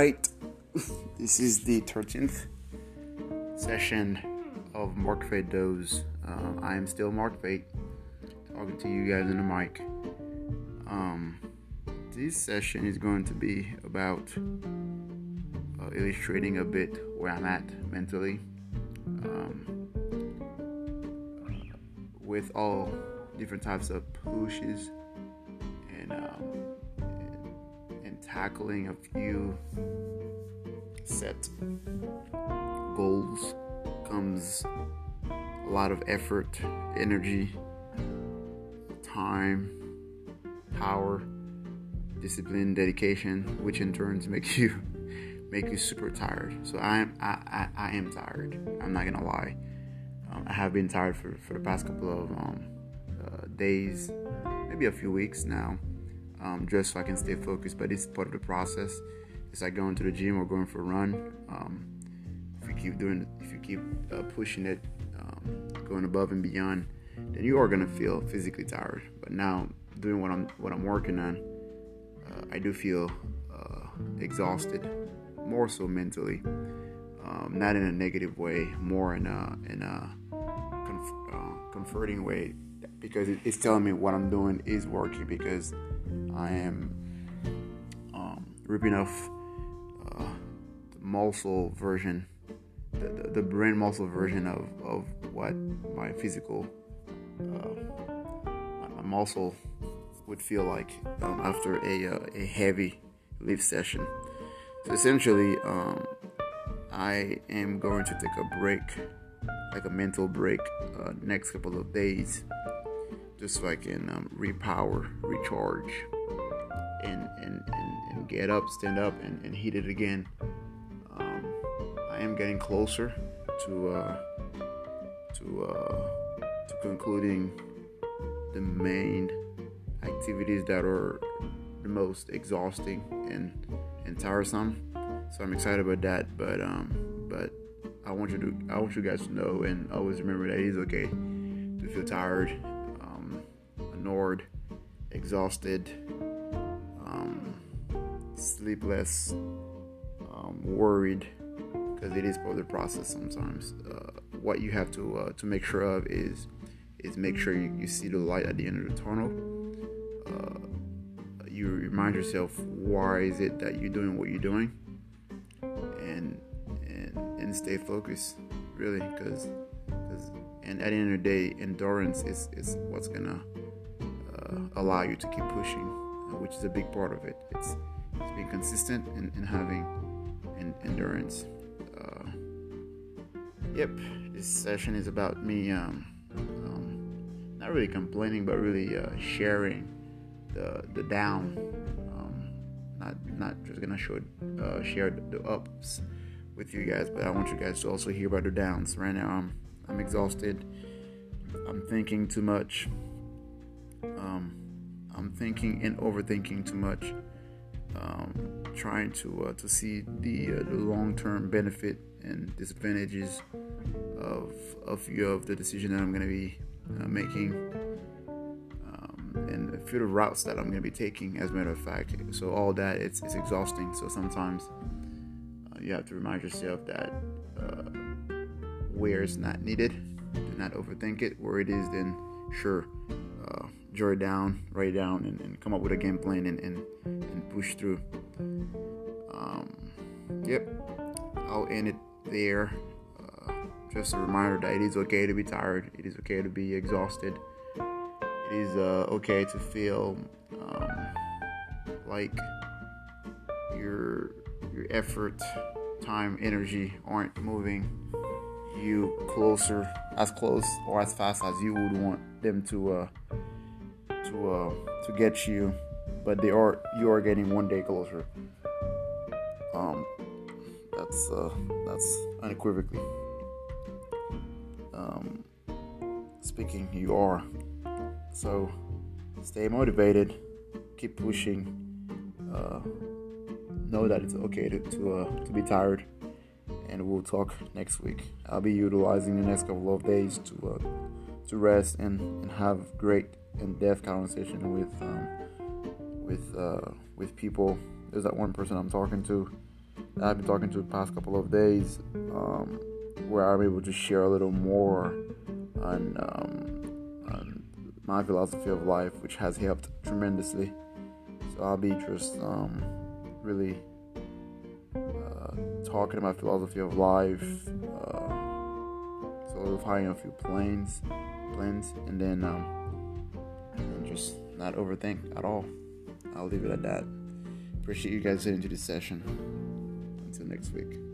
right, this is the 13th session of Mark Fate Dose. Uh, I am still Mark Fate, talking to you guys in the mic. Um, this session is going to be about uh, illustrating a bit where I'm at mentally. Um, with all different types of pushes and um, tackling a few set goals comes a lot of effort, energy, time, power, discipline, dedication, which in turns makes you make you super tired. So I am I, I, I am tired. I'm not gonna lie. Um, I have been tired for, for the past couple of um, uh, days, maybe a few weeks now um, just so I can stay focused. But it's part of the process. It's like going to the gym or going for a run. Um, if you keep doing, if you keep uh, pushing it, um, going above and beyond, then you are gonna feel physically tired. But now, doing what I'm what I'm working on, uh, I do feel uh, exhausted, more so mentally. Um, not in a negative way, more in a in a comf- uh, comforting way, because it's telling me what I'm doing is working because I am um, ripping off uh, the muscle version, the, the, the, brain muscle version of, of what my physical, uh, my, muscle would feel like um, after a, uh, a heavy lift session. So essentially, um, I am going to take a break, like a mental break, uh, next couple of days just so I can um, repower, recharge, and, and, and, and, get up, stand up, and, and hit it again. Um, I am getting closer to uh, to uh, to concluding the main activities that are the most exhausting and and tiresome. So I'm excited about that. But um, but I want you to I want you guys to know and always remember that it is okay to feel tired annoyed, exhausted, um, sleepless, um, worried, because it is part of the process sometimes. Uh, what you have to uh, to make sure of is is make sure you, you see the light at the end of the tunnel. Uh, you remind yourself why is it that you're doing what you're doing, and and and stay focused, really, because because and at the end of the day, endurance is is what's gonna allow you to keep pushing, uh, which is a big part of it. It's, it's being consistent and, and having an endurance. Uh, yep, this session is about me um, um, not really complaining, but really uh, sharing the the down. Um, not not just gonna show uh, share the ups with you guys, but I want you guys to also hear about the downs. Right now, I'm I'm exhausted. I'm thinking too much. Um, I'm thinking and overthinking too much. Um, trying to uh, to see the uh, the long term benefit and disadvantages of of of the decision that I'm going to be uh, making, um, and a few of the routes that I'm going to be taking. As a matter of fact, so all that it's it's exhausting. So sometimes uh, you have to remind yourself that uh, where it's not needed, do not overthink it. Where it is, then sure jot it down, write it down, and, and, come up with a game plan and, and, and push through. Um, yep, I'll end it there. Uh, just a reminder that it is okay to be tired, it is okay to be exhausted, it is uh, okay to feel um, like your your effort, time, energy aren't moving you closer, as close or as fast as you would want them to uh, to uh, to get you, but they are you are getting one day closer. Um, that's uh, that's unequivocally. Um, speaking, you are. So, stay motivated, keep pushing. Uh, know that it's okay to to, uh, to be tired, and we'll talk next week. I'll be utilizing the next couple of days to uh, to rest and, and have great in-depth conversation with um, with uh, with people. There's that one person I'm talking to. That I've been talking to the past couple of days, um, where I'm able to share a little more on, um, on my philosophy of life, which has helped tremendously. So I'll be just um, really uh, talking about philosophy of life, uh, solidifying a few plans, plans, and then um, and just not overthink at all. I'll leave it at that. Appreciate you guys getting to this session. Until next week.